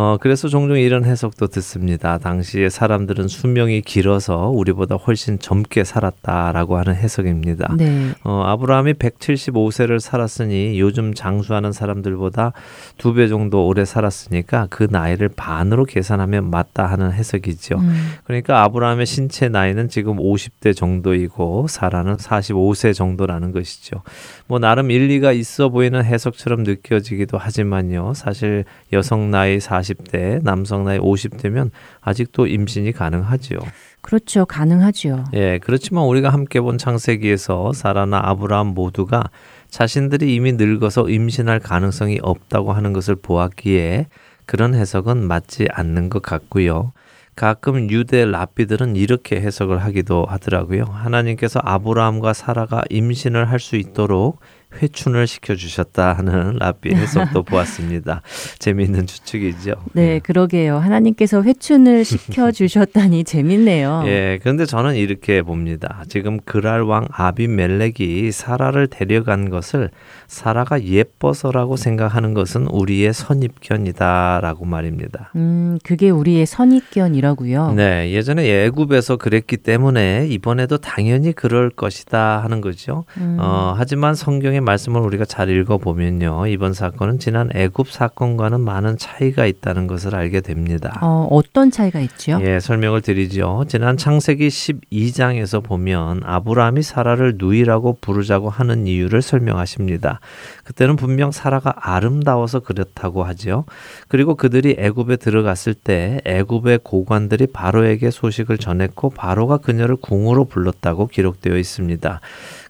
어, 그래서 종종 이런 해석도 듣습니다. 당시에 사람들은 수명이 길어서 우리보다 훨씬 젊게 살았다라고 하는 해석입니다. 네. 어, 아브라함이 175세를 살았으니 요즘 장수하는 사람들보다 두 배 정도 오래 살았으니까 그 나이를 반으로 계산하면 맞다 하는 해석이죠. 음. 그러니까 아브라함의 신체 나이는 지금 50대 정도이고 사라는 45세 정도라는 것이죠. 뭐 나름 일리가 있어 보이는 해석처럼 느껴지기도 하지만요. 사실 여성 나이 40대, 남성 나이 50대면 아직도 임신이 가능하지요.
그렇죠. 가능하지요.
예, 그렇지만 우리가 함께 본 창세기에서 사라나 아브라함 모두가 자신들이 이미 늙어서 임신할 가능성이 없다고 하는 것을 보았기에 그런 해석은 맞지 않는 것 같고요. 가끔 유대 랍비들은 이렇게 해석을 하기도 하더라고요. 하나님께서 아브라함과 사라가 임신을 할 수 있도록 회춘을 시켜주셨다 하는 랍비 해석도 보았습니다. 재미있는 추측이죠.
네, 예. 그러게요. 하나님께서 회춘을 시켜주셨다니 재밌네요.
예, 그런데 저는 이렇게 봅니다. 지금 그랄 왕 아비멜렉이 사라를 데려간 것을 사라가 예뻐서라고 생각하는 것은 우리의 선입견이다라고 말입니다.
음, 그게 우리의 선입견이라고요.
네, 예전에 애굽에서 그랬기 때문에 이번에도 당연히 그럴 것이다 하는 거죠. 음. 어, 하지만 성경 의 말씀을 우리가 잘 읽어 보면요, 이번 사건은 지난 애굽 사건과는 많은 차이가 있다는 것을 알게 됩니다.
어, 어떤 차이가 있죠?
예, 설명을 드리죠. 지난 창세기 12장에서 보면 아브라함이 사라를 누이라고 부르자고 하는 이유를 설명하십니다. 그때는 분명 사라가 아름다워서 그렇다고 하지요. 그리고 그들이 애굽에 들어갔을 때 애굽의 고관들이 바로에게 소식을 전했고 바로가 그녀를 궁으로 불렀다고 기록되어 있습니다.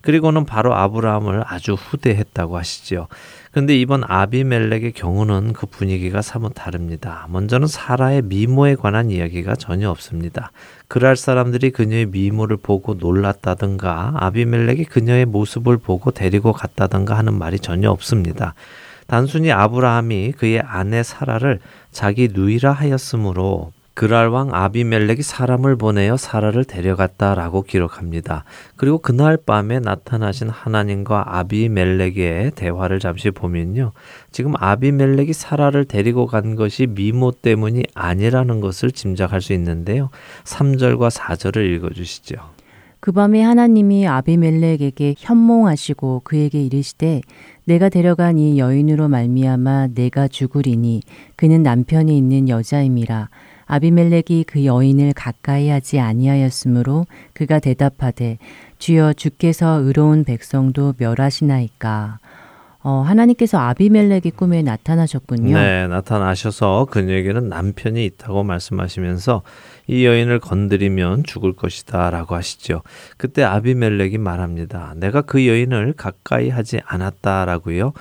그리고는 바로 아브라함을 아주 후대했다고 하시지요. 근데 이번 아비멜렉의 경우는 그 분위기가 사뭇 다릅니다. 먼저는 사라의 미모에 관한 이야기가 전혀 없습니다. 그랄 사람들이 그녀의 미모를 보고 놀랐다든가 아비멜렉이 그녀의 모습을 보고 데리고 갔다든가 하는 말이 전혀 없습니다. 단순히 아브라함이 그의 아내 사라를 자기 누이라 하였으므로 그랄 왕 아비멜렉이 사람을 보내어 사라를 데려갔다라고 기록합니다. 그리고 그날 밤에 나타나신 하나님과 아비멜렉의 대화를 잠시 보면요. 지금 아비멜렉이 사라를 데리고 간 것이 미모 때문이 아니라는 것을 짐작할 수 있는데요. 3절과 4절을 읽어 주시죠.
그 밤에 하나님이 아비멜렉에게 현몽하시고 그에게 이르시되 내가 데려간 이 여인으로 말미암아 내가 죽으리니 그는 남편이 있는 여자임이라 아비멜렉이 그 여인을 가까이 하지 아니하였으므로 그가 대답하되 주여 주께서 의로운 백성도 멸하시나이까 어, 하나님께서 아비멜렉의 꿈에 나타나셨군요.
네, 나타나셔서 그녀에게는 남편이 있다고 말씀하시면서 이 여인을 건드리면 죽을 것이다 라고 하시죠. 그때 아비멜렉이 말합니다. 내가 그 여인을 가까이 하지 않았다 라고요.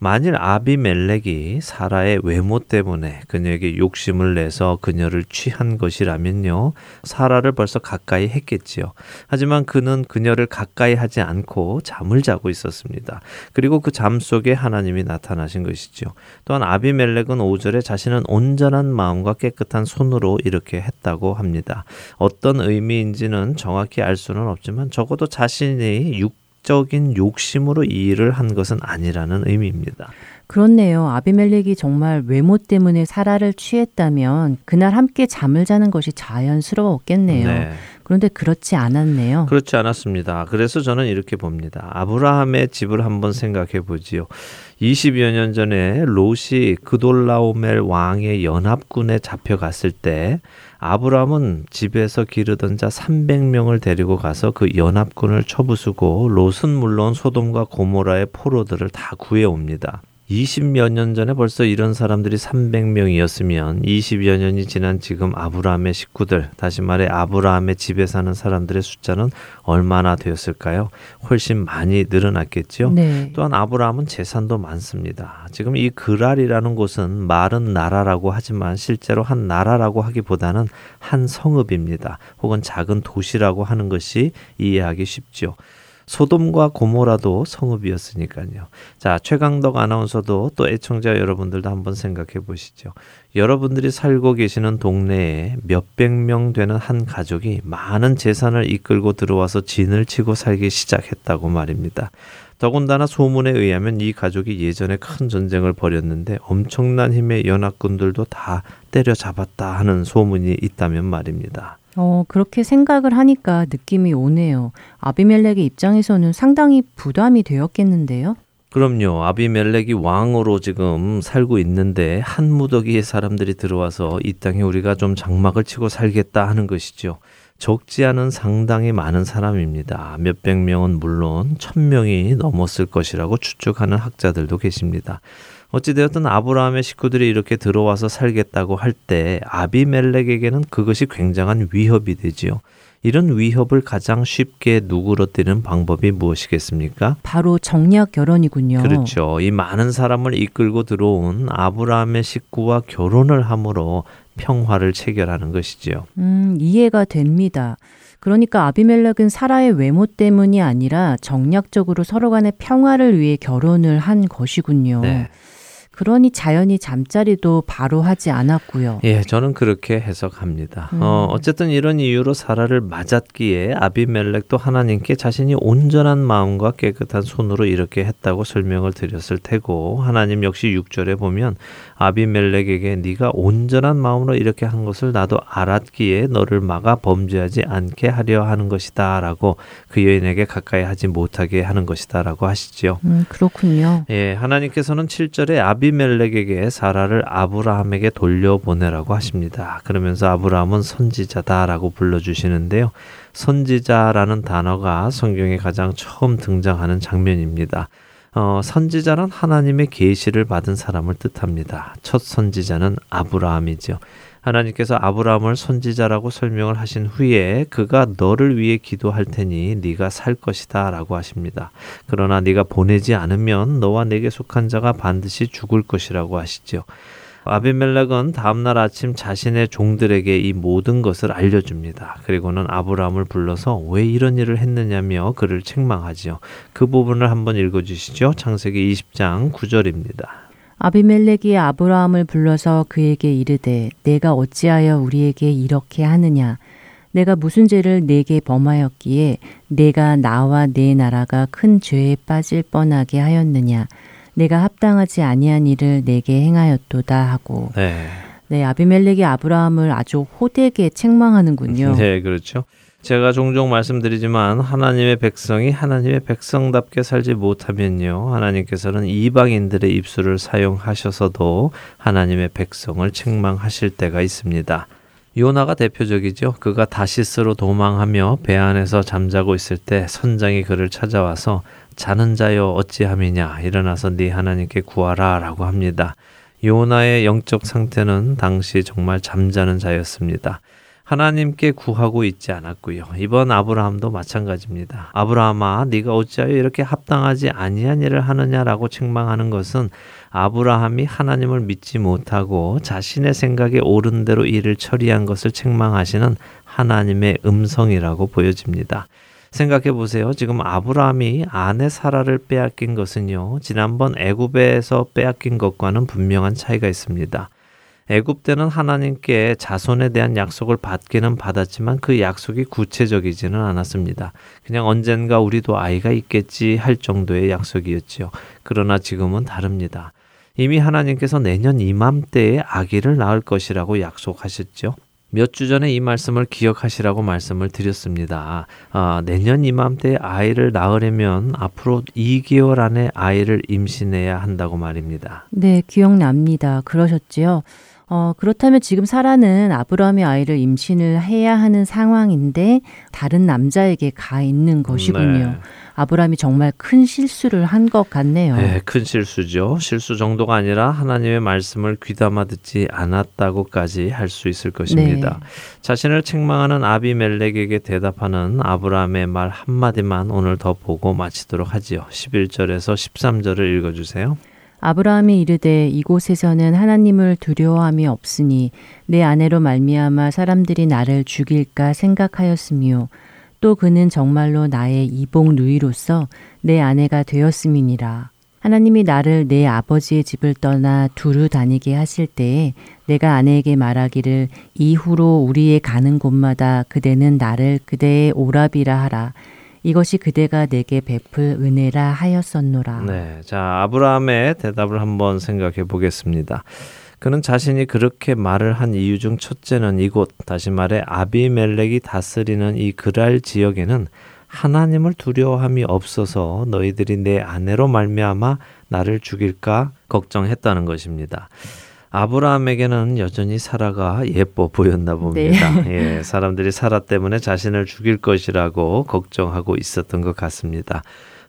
만일 아비멜렉이 사라의 외모 때문에 그녀에게 욕심을 내서 그녀를 취한 것이라면요. 사라를 벌써 가까이 했겠지요. 하지만 그는 그녀를 가까이 하지 않고 잠을 자고 있었습니다. 그리고 그 잠 속에 하나님이 나타나신 것이죠. 또한 아비멜렉은 5절에 자신은 온전한 마음과 깨끗한 손으로 이렇게 했다고 합니다. 어떤 의미인지는 정확히 알 수는 없지만 적어도 자신이 육 적인 욕심으로 이 일을 한 것은 아니라는 의미입니다.
그렇네요. 아비멜렉이 정말 외모 때문에 사라를 취했다면 그날 함께 잠을 자는 것이 자연스러웠겠네요. 네. 그런데 그렇지 않았네요.
그렇지 않았습니다. 그래서 저는 이렇게 봅니다. 아브라함의 집을 한번 생각해 보지요. 20여 년 전에 롯이 그돌라오멜 왕의 연합군에 잡혀갔을 때 아브라함은 집에서 기르던 자 300명을 데리고 가서 그 연합군을 쳐부수고 롯은 물론 소돔과 고모라의 포로들을 다 구해 옵니다. 20여 년 전에 벌써 이런 사람들이 300명이었으면 20여 년이 지난 지금 아브라함의 식구들, 다시 말해 아브라함의 집에 사는 사람들의 숫자는 얼마나 되었을까요? 훨씬 많이 늘어났겠죠. 네. 또한 아브라함은 재산도 많습니다. 지금 이 그랄이라는 곳은 말은 나라라고 하지만 실제로 한 나라라고 하기보다는 한 성읍입니다. 혹은 작은 도시라고 하는 것이 이해하기 쉽죠. 소돔과 고모라도 성읍이었으니까요. 자, 최강덕 아나운서도 또 애청자 여러분들도 한번 생각해 보시죠. 여러분들이 살고 계시는 동네에 몇백 명 되는 한 가족이 많은 재산을 이끌고 들어와서 진을 치고 살기 시작했다고 말입니다. 더군다나 소문에 의하면 이 가족이 예전에 큰 전쟁을 벌였는데 엄청난 힘의 연합군들도 다 때려잡았다 하는 소문이 있다면 말입니다.
어, 그렇게 생각을 하니까 느낌이 오네요. 아비멜렉의 입장에서는 상당히 부담이 되었겠는데요?
그럼요. 아비멜렉이 왕으로 지금 살고 있는데 한 무더기의 사람들이 들어와서 이 땅에 우리가 좀 장막을 치고 살겠다 하는 것이죠. 적지 않은 상당히 많은 사람입니다. 몇백 명은 물론 천 명이 넘었을 것이라고 추측하는 학자들도 계십니다. 어찌되었든 아브라함의 식구들이 이렇게 들어와서 살겠다고 할 때 아비멜렉에게는 그것이 굉장한 위협이 되지요. 이런 위협을 가장 쉽게 누그러뜨리는 방법이 무엇이겠습니까?
바로 정략 결혼이군요.
그렇죠. 이 많은 사람을 이끌고 들어온 아브라함의 식구와 결혼을 함으로 평화를 체결하는 것이지요.
음, 이해가 됩니다. 그러니까 아비멜렉은 사라의 외모 때문이 아니라 정략적으로 서로 간의 평화를 위해 결혼을 한 것이군요. 네. 그러니 자연히 잠자리도 바로 하지 않았고요.
예, 저는 그렇게 해석합니다. 음. 어, 어쨌든 이런 이유로 사라를 맞았기에 아비멜렉도 하나님께 자신이 온전한 마음과 깨끗한 손으로 이렇게 했다고 설명을 드렸을 테고 하나님 역시 6절에 보면 아비멜렉에게 네가 온전한 마음으로 이렇게 한 것을 나도 알았기에 너를 막아 범죄하지 않게 하려 하는 것이다라고 그 여인에게 가까이 하지 못하게 하는 것이다라고 하시지요.
음, 그렇군요.
예, 하나님께서는 7절에 아비 멜렉에게 사라를 아브라함에게 돌려보내라고 하십니다. 그러면서 아브라함은 선지자다라고 불러주시는데요. 선지자라는 단어가 성경에 가장 처음 등장하는 장면입니다. 어, 선지자는 하나님의 계시를 받은 사람을 뜻합니다. 첫 선지자는 아브라함이죠. 하나님께서 아브라함을 선지자라고 설명을 하신 후에 그가 너를 위해 기도할 테니 네가 살 것이다라고 하십니다. 그러나 네가 보내지 않으면 너와 내게 속한 자가 반드시 죽을 것이라고 하시죠. 아비멜렉은 다음날 아침 자신의 종들에게 이 모든 것을 알려줍니다. 그리고는 아브라함을 불러서 왜 이런 일을 했느냐며 그를 책망하지요. 그 부분을 한번 읽어주시죠. 창세기 20장 9절입니다.
아비멜렉이 아브라함을 불러서 그에게 이르되 내가 어찌하여 우리에게 이렇게 하느냐 내가 무슨 죄를 내게 범하였기에 내가 나와 내 나라가 큰 죄에 빠질 뻔하게 하였느냐 내가 합당하지 아니한 일을 내게 행하였도다 하고 네. 네, 아비멜렉이 아브라함을 아주 호되게 책망하는군요.
네, 그렇죠. 제가 종종 말씀드리지만 하나님의 백성이 하나님의 백성답게 살지 못하면요. 하나님께서는 이방인들의 입술을 사용하셔서도 하나님의 백성을 책망하실 때가 있습니다. 요나가 대표적이죠. 그가 다시스로 도망하며 배 안에서 잠자고 있을 때 선장이 그를 찾아와서 자는 자여 어찌함이냐 일어나서 네 하나님께 구하라라고 합니다. 요나의 영적 상태는 당시 정말 잠자는 자였습니다. 하나님께 구하고 있지 않았고요. 이번 아브라함도 마찬가지입니다. 아브라함아, 네가 어찌하여 이렇게 합당하지 아니한 일을 하느냐라고 책망하는 것은 아브라함이 하나님을 믿지 못하고 자신의 생각에 옳은 대로 일을 처리한 것을 책망하시는 하나님의 음성이라고 보여집니다. 생각해 보세요. 지금 아브라함이 아내 사라를 빼앗긴 것은요. 지난번 애굽에서 빼앗긴 것과는 분명한 차이가 있습니다. 애굽 때는 하나님께 자손에 대한 약속을 받기는 받았지만 그 약속이 구체적이지는 않았습니다. 그냥 언젠가 우리도 아이가 있겠지 할 정도의 약속이었지요. 그러나 지금은 다릅니다. 이미 하나님께서 내년 이맘때에 아기를 낳을 것이라고 약속하셨죠. 몇 주 전에 이 말씀을 기억하시라고 말씀을 드렸습니다. 아, 내년 이맘때 아이를 낳으려면 앞으로 2개월 안에 아이를 임신해야 한다고 말입니다.
네, 기억납니다. 그러셨지요. 어, 그렇다면 지금 사라는 아브라함의 아이를 임신을 해야 하는 상황인데 다른 남자에게 가 있는 것이군요. 네. 아브라함이 정말 큰 실수를 한 것 같네요.
네, 큰 실수죠. 실수 정도가 아니라 하나님의 말씀을 귀담아 듣지 않았다고까지 할 수 있을 것입니다. 네. 자신을 책망하는 아비멜렉에게 대답하는 아브라함의 말 한마디만 오늘 더 보고 마치도록 하지요. 11절에서 13절을 읽어 주세요.
아브라함이 이르되 이곳에서는 하나님을 두려워함이 없으니 내 아내로 말미암아 사람들이 나를 죽일까 생각하였으며 또 그는 정말로 나의 이복 누이로서 내 아내가 되었음이니라. 하나님이 나를 내 아버지의 집을 떠나 두루 다니게 하실 때에 내가 아내에게 말하기를 이후로 우리의 가는 곳마다 그대는 나를 그대의 오랍이라 하라. 이것이 그대가 내게 베풀 은혜라 하였었노라.
네. 자, 아브라함의 대답을 한번 생각해 보겠습니다. 그는 자신이 그렇게 말을 한 이유 중 첫째는 이곳 다시 말해 아비멜렉이 다스리는 이 그랄 지역에는 하나님을 두려워함이 없어서 너희들이 내 아내로 말미암아 나를 죽일까 걱정했다는 것입니다. 아브라함에게는 여전히 사라가 예뻐 보였나 봅니다. 네. 예, 사람들이 사라 때문에 자신을 죽일 것이라고 걱정하고 있었던 것 같습니다.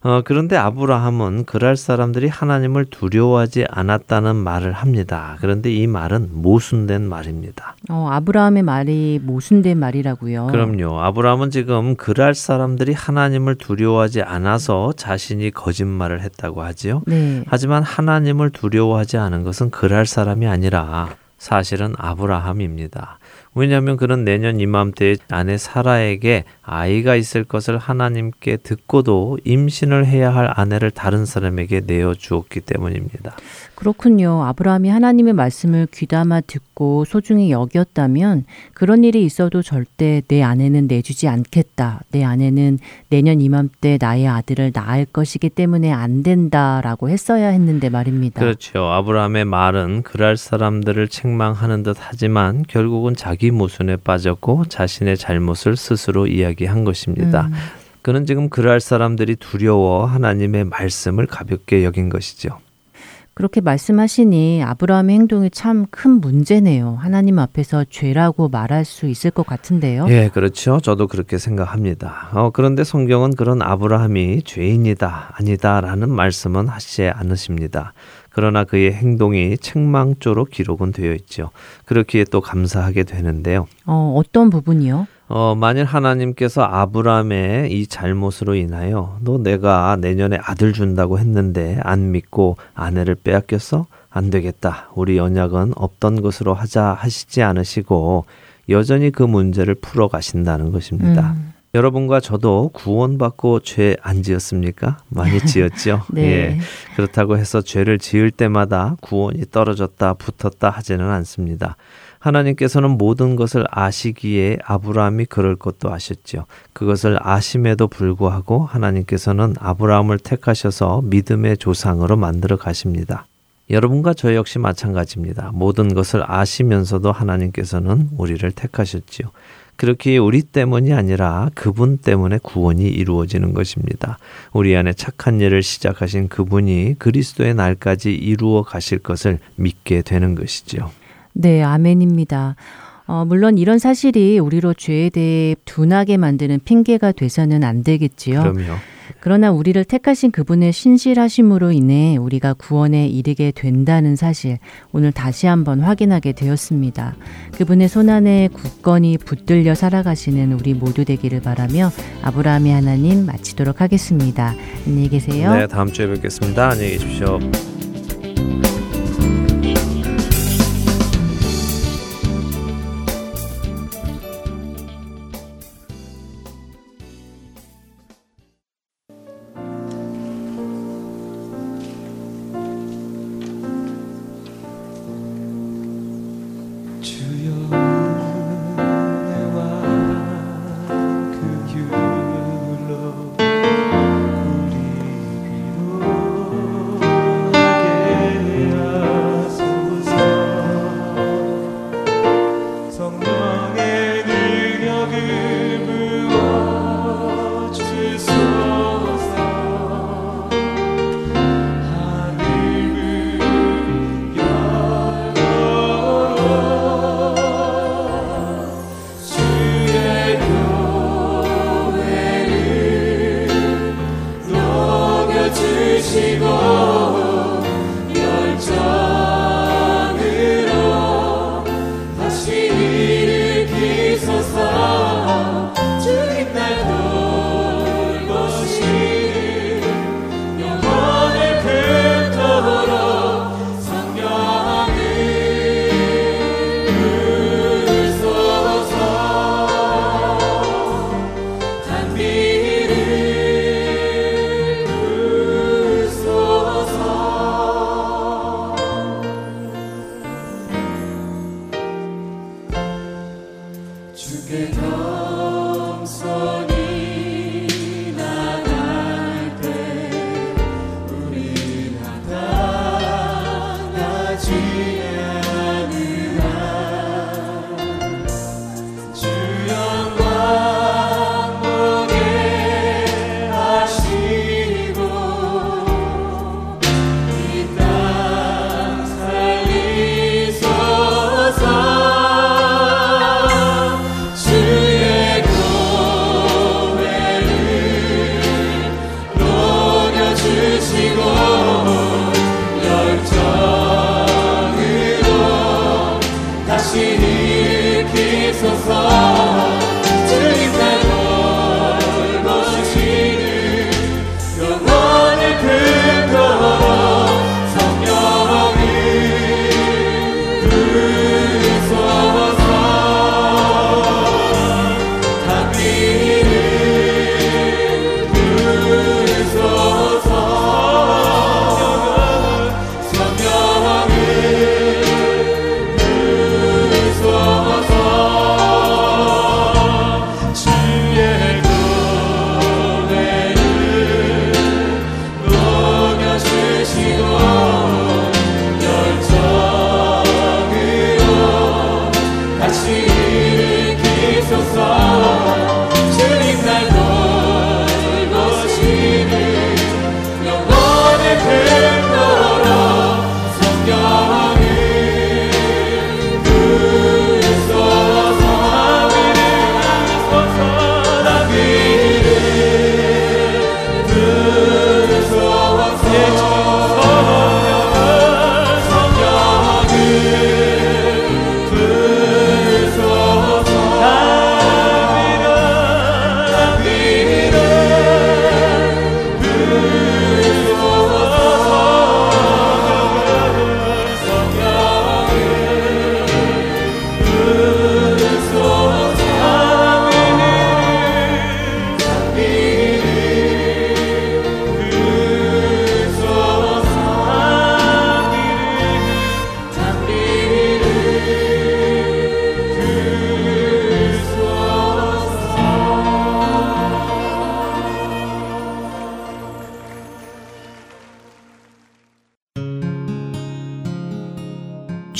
어, 그런데 아브라함은 그랄 사람들이 하나님을 두려워하지 않았다는 말을 합니다. 그런데 이 말은 모순된 말입니다.
어, 아브라함의 말이 모순된 말이라고요.
그럼요. 아브라함은 지금 그랄 사람들이 하나님을 두려워하지 않아서 자신이 거짓말을 했다고 하지요. 네. 하지만 하나님을 두려워하지 않은 것은 그랄 사람이 아니라 사실은 아브라함입니다. 왜냐하면 그는 내년 이맘때에 아내 사라에게 아이가 있을 것을 하나님께 듣고도 임신을 해야 할 아내를 다른 사람에게 내어 주었기 때문입니다.
그렇군요. 아브라함이 하나님의 말씀을 귀담아 듣고 소중히 여겼다면 그런 일이 있어도 절대 내 아내는 내주지 않겠다. 내 아내는 내년 이맘때 나의 아들을 낳을 것이기 때문에 안 된다라고 했어야 했는데 말입니다.
그렇죠. 아브라함의 말은 그럴 사람들을 책망하는 듯 하지만 결국은 자기 모순에 빠졌고 자신의 잘못을 스스로 이야기한 것입니다. 음. 그는 지금 그럴 사람들이 두려워 하나님의 말씀을 가볍게 여긴 것이죠.
그렇게 말씀하시니 아브라함의 행동이 참 큰 문제네요. 하나님 앞에서 죄라고 말할 수 있을 것 같은데요.
예, 그렇죠. 저도 그렇게 생각합니다. 어, 그런데 성경은 그런 아브라함이 죄인이다, 아니다라는 말씀은 하시지 않으십니다. 그러나 그의 행동이 책망조로 기록은 되어 있죠. 그렇기에 또 감사하게 되는데요.
어, 어떤 부분이요?
어, 만일 하나님께서 아브라함의 이 잘못으로 인하여 너 내가 내년에 아들 준다고 했는데 안 믿고 아내를 빼앗겼어? 안 되겠다. 우리 언약은 없던 것으로 하자 하시지 않으시고 여전히 그 문제를 풀어 가신다는 것입니다. 음. 여러분과 저도 구원받고 죄 안 지었습니까? 많이 지었죠.
네. 예.
그렇다고 해서 죄를 지을 때마다 구원이 떨어졌다 붙었다 하지는 않습니다. 하나님께서는 모든 것을 아시기에 아브라함이 그럴 것도 아셨죠. 그것을 아심에도 불구하고 하나님께서는 아브라함을 택하셔서 믿음의 조상으로 만들어 가십니다. 여러분과 저 역시 마찬가지입니다. 모든 것을 아시면서도 하나님께서는 우리를 택하셨지요. 그렇게 우리 때문이 아니라 그분 때문에 구원이 이루어지는 것입니다. 우리 안에 착한 일을 시작하신 그분이 그리스도의 날까지 이루어 가실 것을 믿게 되는 것이지요.
네, 아멘입니다. 어, 물론 이런 사실이 우리로 죄에 대해 둔하게 만드는 핑계가 돼서는 안 되겠지요.
그럼요.
그러나 우리를 택하신 그분의 신실하심으로 인해 우리가 구원에 이르게 된다는 사실 오늘 다시 한번 확인하게 되었습니다. 그분의 손안에 굳건히 붙들려 살아가시는 우리 모두 되기를 바라며 아브라함의 하나님 마치도록 하겠습니다. 안녕히 계세요.
네, 다음 주에 뵙겠습니다. 안녕히 계십시오.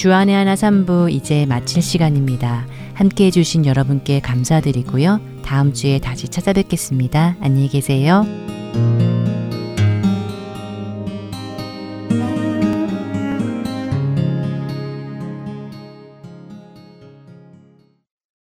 주안의 하나 3부 이제 마칠 시간입니다. 함께 해주신 여러분께 감사드리고요. 다음 주에 다시 찾아뵙겠습니다. 안녕히 계세요.